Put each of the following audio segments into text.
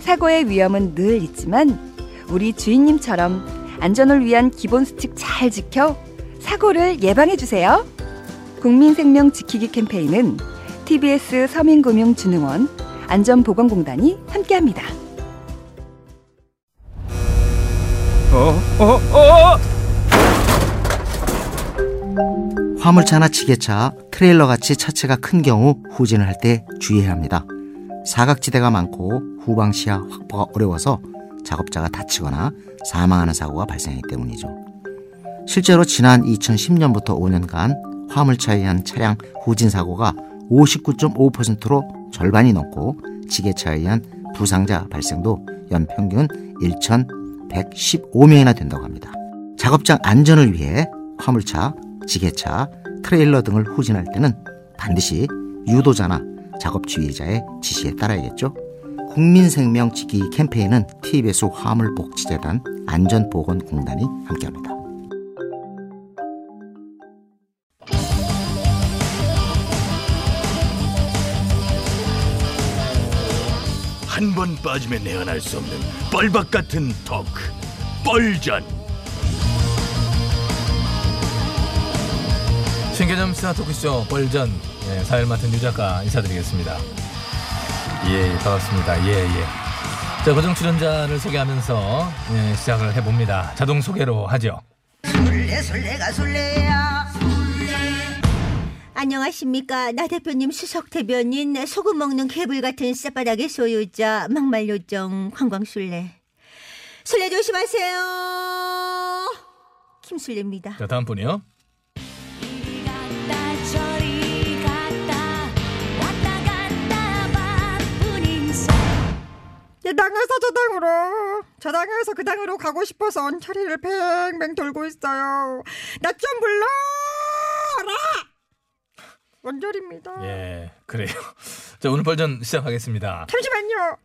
사고의 위험은 늘 있지만 우리 주인님처럼 안전을 위한 기본 수칙 잘 지켜 사고를 예방해 주세요. 국민 생명 지키기 캠페인은 TBS 서민금융진흥원 안전보건공단이 함께합니다. 어, 어, 어! 화물차나 지게차, 트레일러 같이 차체가 큰 경우 후진을 할 때 주의해야 합니다. 사각지대가 많고 후방 시야 확보가 어려워서 작업자가 다치거나 사망하는 사고가 발생하기 때문이죠. 실제로 지난 2010년부터 5년간 화물차에 의한 차량 후진 사고가 59.5%로 절반이 넘고 지게차에 의한 부상자 발생도 연평균 1,115명이나 된다고 합니다. 작업장 안전을 위해 화물차, 지게차, 트레일러 등을 후진할 때는 반드시 유도자나 작업 지휘자의 지시에 따라야겠죠. 국민생명 지키기 캠페인은 TBS 화물복지재단 안전보건공단이 함께합니다. 한 번 빠지면 내안할 수 없는 뻘박 같은 토크 뻘전 신개념 스타 토크쇼 뻘전 예, 사회를 맡은 유 작가 인사드리겠습니다. 예, 예, 반갑습니다. 예, 예. 자, 고정 출연자를 소개하면서 예, 시작을 해봅니다. 자동 소개로 하죠. 술래 술래가 술래야 안녕하십니까 나 대표님 수석 대변인 소금 먹는 개불 같은 쌔바닥의 소유자 막말 요정 관광술래 술래 조심하세요 김술래입니다 자, 다음 분이요. 이 당에서 저 당으로 저 당에서 그 당으로 가고 싶어서 언처리를 뱅뱅 돌고 있어요 나 좀 불러라 원절입니다 예, 그래요. 자, 오늘 뻘전 시작하겠습니다. 잠시만요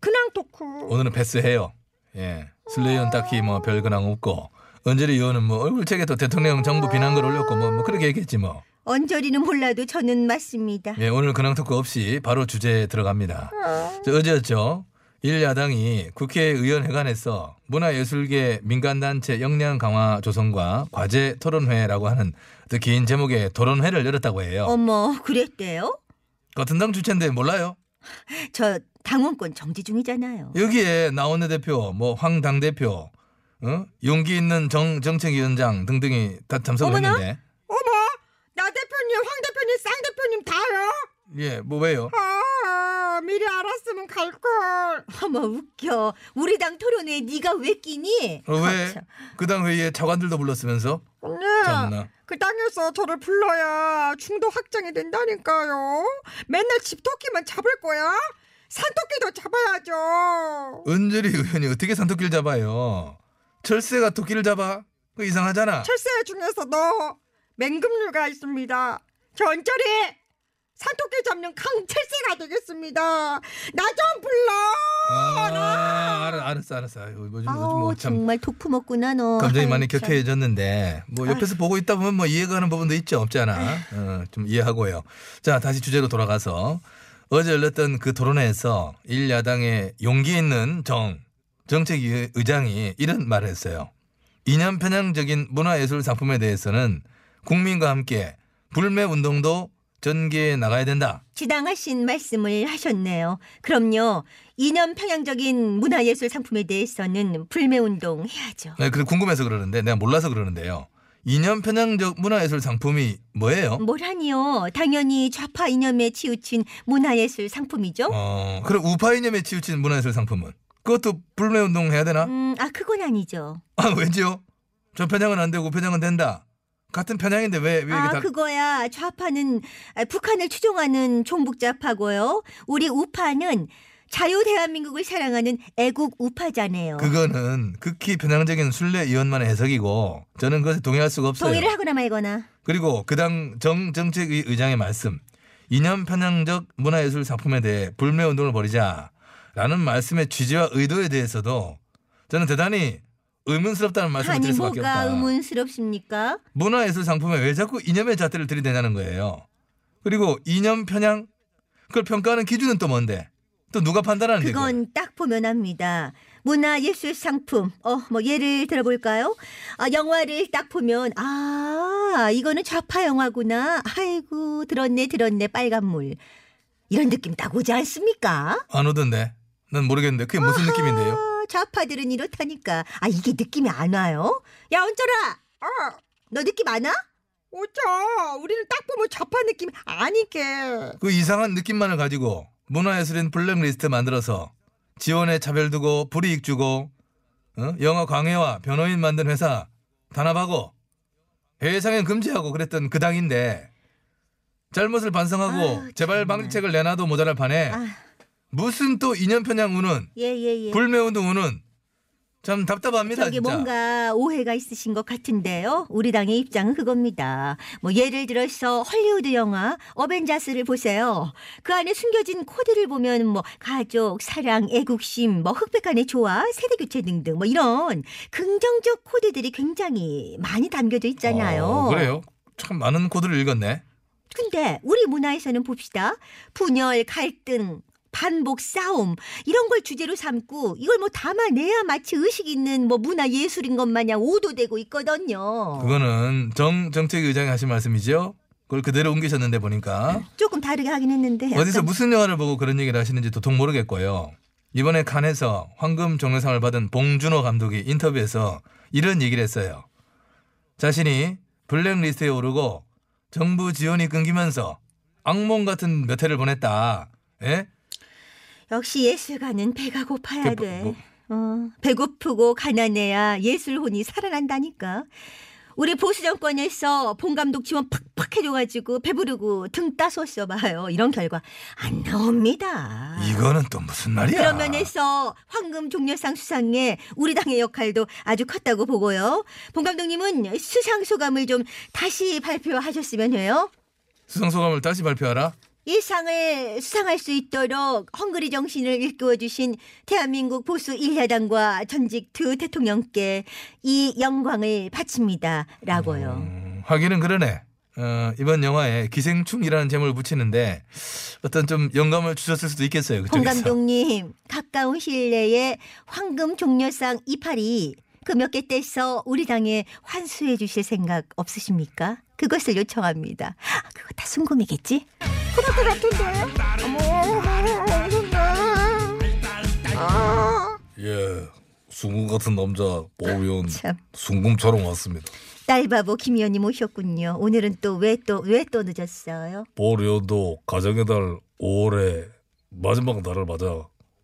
근황 토크 오늘은 패스해요. 예. 슬레이언 딱히 뭐 별 근황 없고 언저리 의원은 뭐 얼굴책에 또 대통령 정부 비난 글 올렸고 뭐, 뭐 그렇게 얘기했지 뭐. 언저리는 몰라도 저는 맞습니다 예, 오늘 근황 토크 없이 바로 주제에 들어갑니다. 저 어제였죠. 일야당이 국회의원회관에서 문화예술계 민간단체 역량 강화 조성과 과제 토론회라고 하는 또 긴 제목의 토론회를 열었다고 해요. 어머 그랬대요? 같은 당 주체인데 몰라요? 저 당원권 정지 중이잖아요 여기에 나원내 대표, 뭐 황 당 대표, 어? 용기 있는 정 정책위원장 등등이 다 참석을 어머나? 했는데, 어머 나 대표님 황 대표님 쌍 대표님 다요 예, 뭐 왜요? 아 미리 알았으면 갈걸 어머 웃겨 우리 당 토론회에 네가 왜 끼니? 어, 왜? 아, 참. 그당 회의에 차관들도 불렀으면서? 언니 참나. 그 땅에서 저를 불러야 중도 확장이 된다니까요 맨날 집토끼만 잡을 거야 산토끼도 잡아야죠 은절이 의원이 어떻게 산토끼를 잡아요? 철새가 토끼를 잡아? 그 이상하잖아. 철새 중에서도 맹금류가 있습니다. 전절이 산토끼 잡는 강철새가 되겠습니다. 나 좀 불러. 아, 알았, 알았어, 알았어. 아유, 뭐, 요즘, 요즘 아우 뭐참 정말 독품 없구나 너 감정이 많이 아유, 참. 격해졌는데 뭐 옆에서 보고 있다 보면 뭐 이해가 가는 부분도 있지 없잖아. 어, 좀 이해하고요. 자 다시 주제로 돌아가서 어제 열렸던 그 토론회에서 일야당의 용기 있는 정 정책의장이 이런 말을 했어요. 이념 편향적인 문화예술 상품에 대해서는 국민과 함께 불매 운동도 전개해 나가야 된다. 지당하신 말씀을 하셨네요. 그럼요. 이념 평양적인 문화예술 상품에 대해서는 불매운동 해야죠. 네, 그래 궁금해서 그러는데 내가 몰라서 그러는데요. 이념 편향적 문화예술 상품이 뭐예요? 뭐라니요? 당연히 좌파 이념에 치우친 문화예술 상품이죠. 어, 그럼 우파 이념에 치우친 문화예술 상품은 그것도 불매 운동 해야 되나? 음, 아 그건 아니죠. 아 왠지요? 저 편향은 안 되고 편향은 된다. 같은 편향인데 왜 왜 이게 아 다 그거야. 좌파는 아, 북한을 추종하는 종북 좌파고요. 우리 우파는 자유 대한민국을 사랑하는 애국 우파잖아요. 그거는 극히 편향적인 순례 의원만의 해석이고 저는 그것에 동의할 수가 없어요. 동의를 하거나 말거나. 그리고 그 당 정 정책위 의장의 말씀 이념 편향적 문화예술 상품에 대해 불매 운동을 벌이자라는 말씀의 취지와 의도에 대해서도 저는 대단히 의문스럽다는 말씀을 아니 드릴 수밖에 뭐가 없다. 의문스럽습니까? 문화예술 상품에 왜 자꾸 이념의 잣대를 들이대냐는 거예요. 그리고 이념 편향 그걸 평가하는 기준은 또 뭔데? 또 누가 판단하는 데? 그걸? 그건 딱 보면 압니다. 문화 예술 상품. 어, 뭐 예를 들어볼까요? 아, 영화를 딱 보면 아, 이거는 좌파 영화구나. 아이고, 들었네, 들었네, 빨간 물. 이런 느낌 딱 오지 않습니까? 안 오던데. 난 모르겠는데 그게 무슨 느낌인데요? 아, 좌파들은 이렇다니까. 아, 이게 느낌이 안 와요? 야, 언쩌라! 아, 너 느낌 안 와? 어쩌? 우리는 딱 보면 좌파 느낌 아니게. 그 이상한 느낌만을 가지고 문화예술인 블랙리스트 만들어서 지원에 차별 두고 불이익 주고 어? 영화 광해와 변호인 만든 회사 단합하고 해외 상영 금지하고 그랬던 그 당인데 잘못을 반성하고 아유, 재발 정말. 방지책을 내놔도 모자랄 판에 아, 무슨 또 이념 편향 우는 예, 예, 예. 불매운동 우는 참 답답합니다 진짜. 뭔가 오해가 있으신 것 같은데요. 우리 당의 입장은 그겁니다. 뭐 예를 들어서 헐리우드 영화 어벤자스를 보세요. 그 안에 숨겨진 코드를 보면 뭐 가족, 사랑, 애국심, 뭐 흑백 간의 조화, 세대 교체 등등 뭐 이런 긍정적 코드들이 굉장히 많이 담겨져 있잖아요. 어, 그래요? 참 많은 코드를 읽었네. 근데 우리 문화에서는 봅시다. 분열, 갈등, 반복, 싸움 이런 걸 주제로 삼고 이걸 뭐 담아내야 마치 의식 있는 뭐 문화 예술인 것 마냥 오도되고 있거든요. 그거는 정 정책 의장이 하신 말씀이죠. 그걸 그대로 옮기셨는데 보니까 조금 다르게 하긴 했는데 어디서 약간 무슨 영화를 보고 그런 얘기를 하시는지 도통 모르겠고요. 이번에 칸에서 황금 종려상을 받은 봉준호 감독이 인터뷰에서 이런 얘기를 했어요. 자신이 블랙리스트에 오르고 정부 지원이 끊기면서 악몽 같은 몇 해를 보냈다. 예? 역시 예술가는 배가 고파야 그, 돼. 뭐- 어, 배고프고 가난해야 예술혼이 살아난다니까. 우리 보수 정권에서 봉 감독 지원 팍팍 해줘가지고 배부르고 등 따숩어 봐요. 이런 결과 안 나옵니다. 이거는 또 무슨 말이야? 그런 면에서 황금 종려상 수상에 우리 당의 역할도 아주 컸다고 보고요. 봉 감독님은 수상 소감을 좀 다시 발표하셨으면 해요. 수상 소감을 다시 발표하라. 이 상을 수상할 수 있도록 헝그리 정신을 일깨워 주신 대한민국 보수 일야당과 전직 두 대통령께 이 영광을 바칩니다 라고요. 음, 하기는 그러네. 어, 이번 영화에 기생충이라는 제목을 붙이는데 어떤 좀 영감을 주셨을 수도 있겠어요. 홍. 감독님 가까운 시일 내에 황금 종려상 이파리 그 몇 개 떼서 우리 당에 환수해 주실 생각 없으십니까? 그것을 요청합니다. 아, 그거 다 순금이겠지? 그럴 것 같은데. 어머. 아, 예, 순금 같은 남자 보위원 참. 순금처럼 왔습니다. 딸바보 김 의원님 오셨군요. 오늘은 또 왜 또 왜 또 늦었어요? 보위원도 가정의 달 5월에 마지막 날을 맞아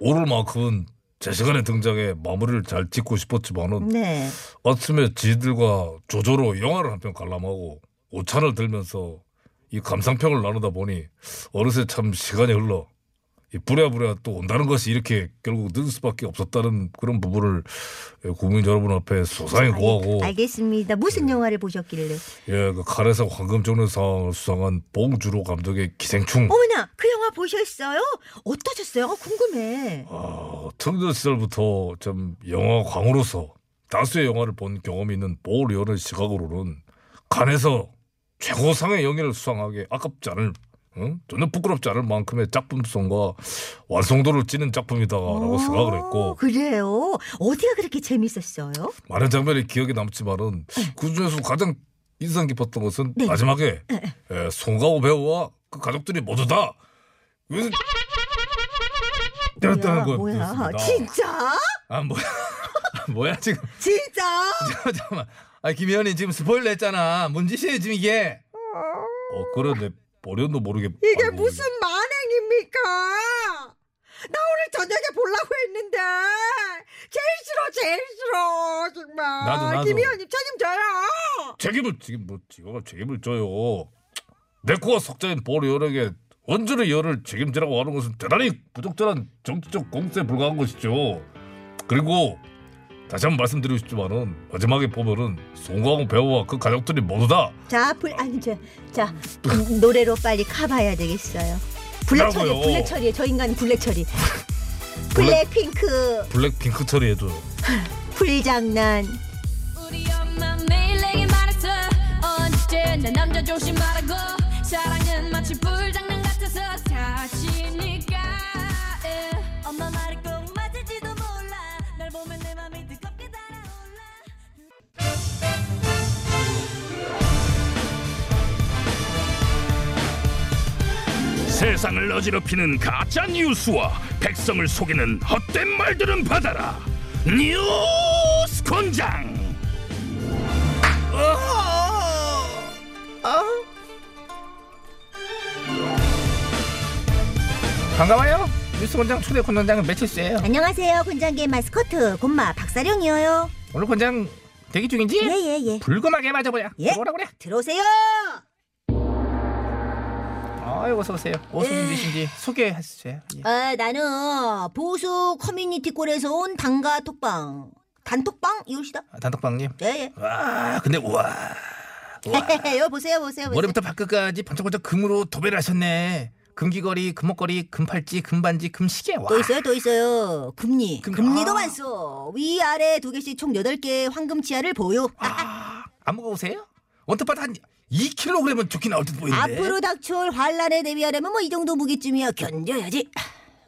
오늘만큼은 제 시간에 등장해 마무리를 잘 짓고 싶었지만은 네. 아침에 지들과 조조로 영화를 한 편 관람하고 오찬을 들면서 이 감상평을 나누다 보니 어느새 참 시간이 흘러 이 부랴부랴 또 온다는 것이 이렇게 결국 늦을 수밖에 없었다는 그런 부분을 국민 여러분 앞에 소상히 고하고 알겠습니다. 무슨 영화를 보셨길래? 예, 그 칼에서 황금종려상을 수상한 봉주로 감독의 기생충 어머나 그 영화 보셨어요? 어떠셨어요? 어, 궁금해. 아, 청년 시절부터 좀 영화 광으로서 다수의 영화를 본 경험이 있는 볼 의원의 시각으로는 칸에서 최고상의 영예를 수상하기 아깝지 않을 응? 전혀 부끄럽지 않을 만큼의 작품성과 완성도를 찌는 작품이다라고 생각을 했고 어, 그래요? 어디가 그렇게 재밌었어요? 많은 장면이 기억에 남지만은 그 중에서 가장 인상 깊었던 것은 네. 마지막에 예, 송가호 배우와 그 가족들이 모두 다 때렸다는? 거였습니다. 진짜? 아 뭐야 뭐야 지금 진짜? 잠깐만. 아, 김 의원님 지금 스포일러 했잖아. 뭔 짓이에요, 지금 이게? 어, 그런데 보련도 모르게. 이게 아이고, 무슨 만행입니까? 나 오늘 저녁에 보려고 했는데 제일 싫어 제일 싫어 정말 나도, 나도. 김 의원님 책임 져요 책임을, 지금 뭐, 지가 책임을 져요. 내 코가 석자인 보련에게 원전의 열을 책임지라고 하는 것은 대단히 부적절한 정치적 공세에 불과한 것이죠. 그리고 다시 한 번 말씀드리고 싶지만은 마지막에 보면은 송강호 배우와 그 가족들이 모두 다 자, 불 아니 저, 자 음, 노래로 빨리 가봐야 되겠어요. 블랙 처리, 뭐라고요? 블랙 처리, 저 인간 블랙 처리. 블랙핑크 블랙핑크 처리해줘. 불장난. 우리 엄마 매일 내게 말했어 언제나 남자 조심하라고 사랑은 마치 불장난 같아서 사치니까 예. 엄마 말이 세상을 어지럽히는 가짜 뉴스와 백성을 속이는 헛된 말들은 받아라. 뉴스 권장. 반가워요. 뉴스 권장 초대 권장장은 매칠수예요. 안녕하세요, 곤장계 마스코트 곤마 박사령이에요. 오늘 권장 대기 중인지 예예 예. 불금하게 맞아보자. 예. 뭐라 그래? 들어오세요. 아유 어서 오세요. 무슨 예. 일이신지 소개해 주세요. 예. 아, 나는 보수 커뮤니티 꼴에서 온 단가 톡방. 단톡방 이웃이다. 아, 단톡방님. 예예. 와 근데 우와 여 보세요 보세요 보세요. 머리부터 발끝까지 번쩍번쩍 금으로 도배를 하셨네. 금귀걸이, 금목걸이, 금팔찌, 금반지, 금시계. 와. 또 있어요 또 있어요. 금니. 금- 금니도 아. 많소. 위 아래 두 개씩 총 여덟 개의 황금 치아를 보유. 아, 안 먹어보세요? 원톱밭 한 2kg은 좋게 나올 듯 보이는데. 앞으로 닥쳐올 환란에 대비하려면 뭐 이 정도 무게쯤이야 견뎌야지.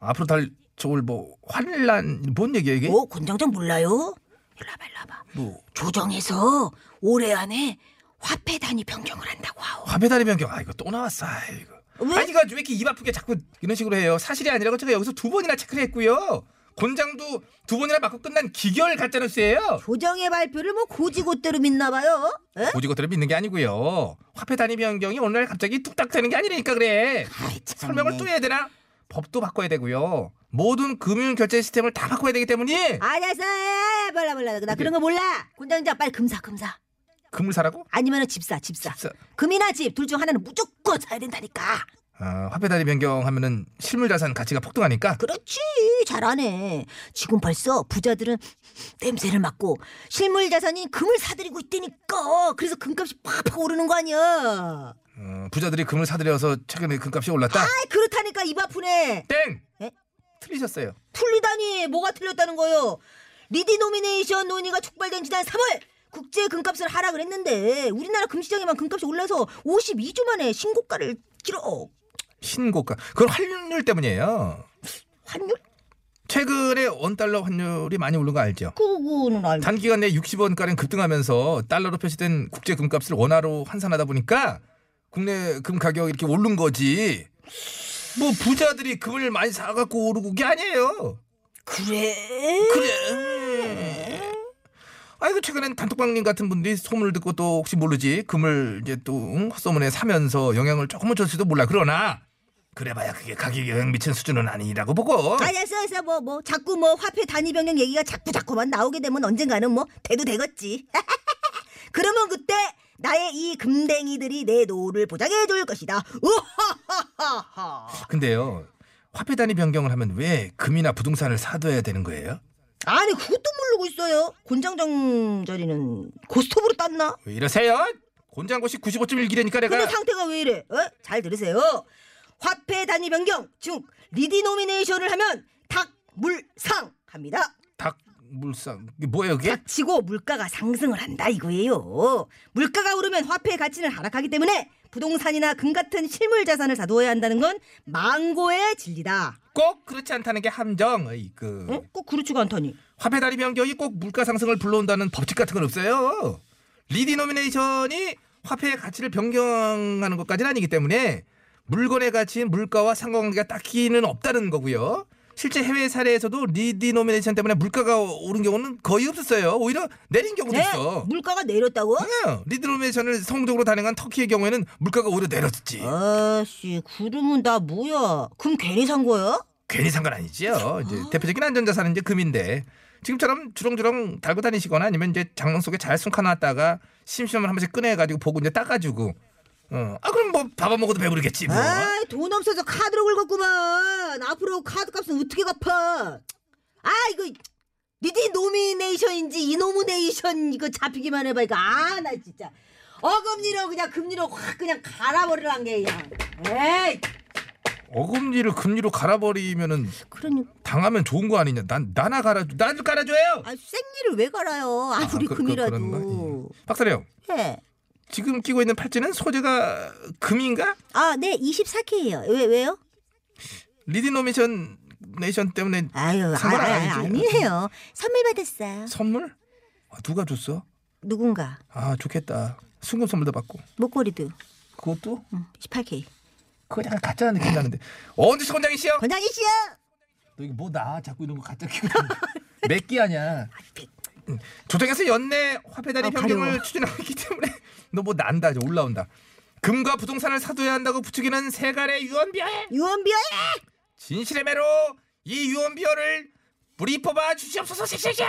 앞으로 달 저울 뭐 환란 뭔 얘기야 이게? 어, 권장장 몰라요? 일로 와봐, 일로 와봐. 뭐 조정에서 올해 안에 화폐 단위 변경을 한다고 하오. 화폐다리 변경. 아 이거 또 나왔어. 아이고. 왜? 아니 이거 왜 이렇게 입 아프게 자꾸 이런 식으로 해요? 사실이 아니라고 제가 여기서 두 번이나 체크를 했고요. 곤장도 두 번이나 맞고 끝난 기결 가짜 뉴스예요. 조정의 발표를 뭐 고지고대로 믿나 봐요. 에? 고지고대로 믿는 게 아니고요. 화폐 단위 변경이 오늘날 갑자기 뚝딱 되는 게 아니라니까 그래. 아이, 참. 설명을 또 해야 되나? 법도 바꿔야 되고요. 모든 금융 결제 시스템을 다 바꿔야 되기 때문에 알았어, 에, 몰라, 몰라. 나 그런 거 몰라. 권장장 빨리 금사, 금사. 금을 사라고? 아니면 집사, 집사. 집사. 금이나 집 둘 중 하나는 무조건 사야 된다니까. 아, 화폐 단위 변경하면은 실물 자산 가치가 폭등하니까 그렇지, 잘하네. 지금 벌써 부자들은 냄새를 맡고 실물 자산인 금을 사들이고 있다니까. 그래서 금값이 팍팍 오르는 거 아니야. 어, 부자들이 금을 사들여서 최근에 금값이 올랐다. 아이 그렇다니까 입 아프네. 땡. 에? 틀리셨어요. 틀리다니 뭐가 틀렸다는 거요? 리디노미네이션 논의가 촉발된 지난 3월 국제 금값을 하락을 했는데 우리나라 금시장에만 금값이 올라서 52주 만에 신고가를 기록. 신고가. 그건 환율 때문이에요. 환율? 최근에 원달러 환율이 많이 오른 거 알죠? 그거는 알고. 단기간 내 60원가량 급등하면서 달러로 표시된 국제 금값을 원화로 환산하다 보니까 국내 금 가격이 이렇게 오른 거지. 뭐 부자들이 금을 많이 사갖고 오르고 게 아니에요. 그래? 그래. 아이고 최근엔 단톡방님 같은 분들이 소문을 듣고 또 혹시 모르지 금을 이제 또 응? 헛소문에 사면서 영향을 조금은 줬을지도 몰라. 그러나 그래봐야 그게 가격에 영향 미친 수준은 아니라고 보고. 알았어, 알았어. 뭐, 뭐, 자꾸 뭐, 화폐 단위 변경 얘기가 자꾸 자꾸만 나오게 되면 언젠가는 뭐, 돼도 되겠지. 그러면 그때, 나의 이 금댕이들이 내 노후를 보장해 줄 것이다. 우하하하하. 근데요 화폐 단위 변경을 하면 왜 금이나 부동산을 사둬야 되는 거예요? 아니, 그것도 모르고 있어요. 곤장장 자리는 고스톱으로 땄나? 왜 이러세요? 곤장고시 95.1기라니까 내가. 근데 상태가 왜 이래? 어? 잘 들으세요. 화폐 단위 변경, 즉, 리디노미네이션을 하면 닭, 물, 상 합니다. 닭 물상 이게 뭐예요 그게? 닥치고 물가가 상승을 한다 이거예요. 물가가 오르면 화폐의 가치는 하락하기 때문에 부동산이나 금 같은 실물 자산을 사두어야 한다는 건 만고의 진리다. 꼭 그렇지 않다는 게 함정. 어이그. 응? 꼭 그렇지가 않다니. 화폐 단위 변경이 꼭 물가 상승을 불러온다는 법칙 같은 건 없어요. 리디노미네이션이 화폐의 가치를 변경하는 것까지는 아니기 때문에 물건의 가치인 물가와 상관관계가 딱히는 없다는 거고요. 실제 해외 사례에서도 리디노미네이션 때문에 물가가 오른 경우는 거의 없었어요. 오히려 내린 경우도 네? 있어. 물가가 내렸다고? 네, 리디노미네이션을 성공적으로 단행한 터키의 경우에는 물가가 오히려 내렸지. 아씨, 그러면 나 뭐야? 금 괜히 산 거야? 괜히 산 건 아니지요. 이제 대표적인 안전자산은 이제 금인데 지금처럼 주렁주렁 달고 다니시거나 아니면 이제 장롱 속에 잘 숨겨놨다가 심심하면 한 번씩 꺼내가지고 보고 이제 따가지고 어, 아 그럼 뭐 밥 안 먹어도 배부르겠지 뭐. 아, 돈 없어서 카드로 긁었구만. 앞으로 카드 값은 어떻게 갚아? 아, 이거 니디 노미네이션인지 이노미네이션 이거 잡히기만 해봐 이거. 아, 나 진짜 어금니로 그냥 금리로 확 그냥 갈아버리란 게 그냥. 에이, 어금니를 금리로 갈아버리면은 그러니까 당하면 좋은 거 아니냐? 난 나나 갈아 나도 깔아줘요. 아, 생리를 왜 갈아요? 아무리 그- 그- 금이라도. 예. 박사령 예. 지금 끼고 있는 팔찌는 소재가 금인가? 아, 네, 24K예요. 왜 왜요? 리디노미션 네이션 때문에 아유, 아, 선물 아, 아니지? 아니에요. 선물 받았어요. 선물? 아, 누가 줬어? 누군가 아 좋겠다. 순금 선물도 받고 목걸이도 그것도 응, 18K. 그거 약간 가짜 느낌 나는데 언제 권장이시여? 권장이 씨요. 너 이거 뭐 나 자꾸 이런 거 가짜 끼고 몇끼 아냐? 응. 조정에서 연내 화폐다리 아, 변경을 있기 때문에 너 뭐 난다 이제 올라온다. 금과 부동산을 사둬야 한다고 부추기는 세간의 유언비어에 유언비어에 진실의 매로 이 유언비어를 뿌리 뽑아 주시옵소서 씩씩씩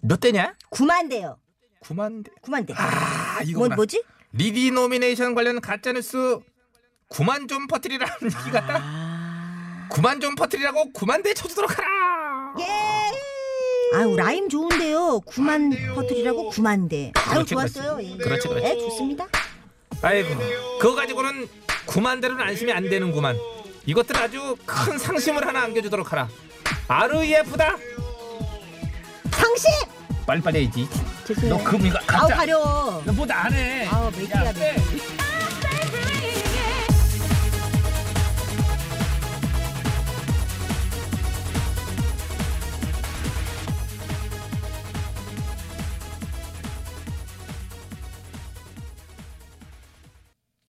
몇 대냐? 9만 대요. 9만 대. 9만 대. 아뭐 이거구나. 뭐지? 리디노미네이션 관련 가짜 뉴스 9만 좀 퍼뜨리라는 얘기 같다. 아. 9만 좀 퍼뜨리라고 9만 대 쳐주도록 하라. 예. 아유 라임 좋은데요. 9만 퍼뜨리라고 9만 대. 아유 그렇지, 좋았어요. 예. 그렇지, 그렇지. 네, 좋습니다. 아이고 그거 가지고는 9만 대로는 안심이 안 되는구만. 이것들 아주 큰 상심을 하나 안겨주도록 하라. REF다. 상심. 빨리빨리 해야지. 죄송해요. 너금 이거 아우. 가려 워. 너뭐안 해. 아우 몇 개야 돼.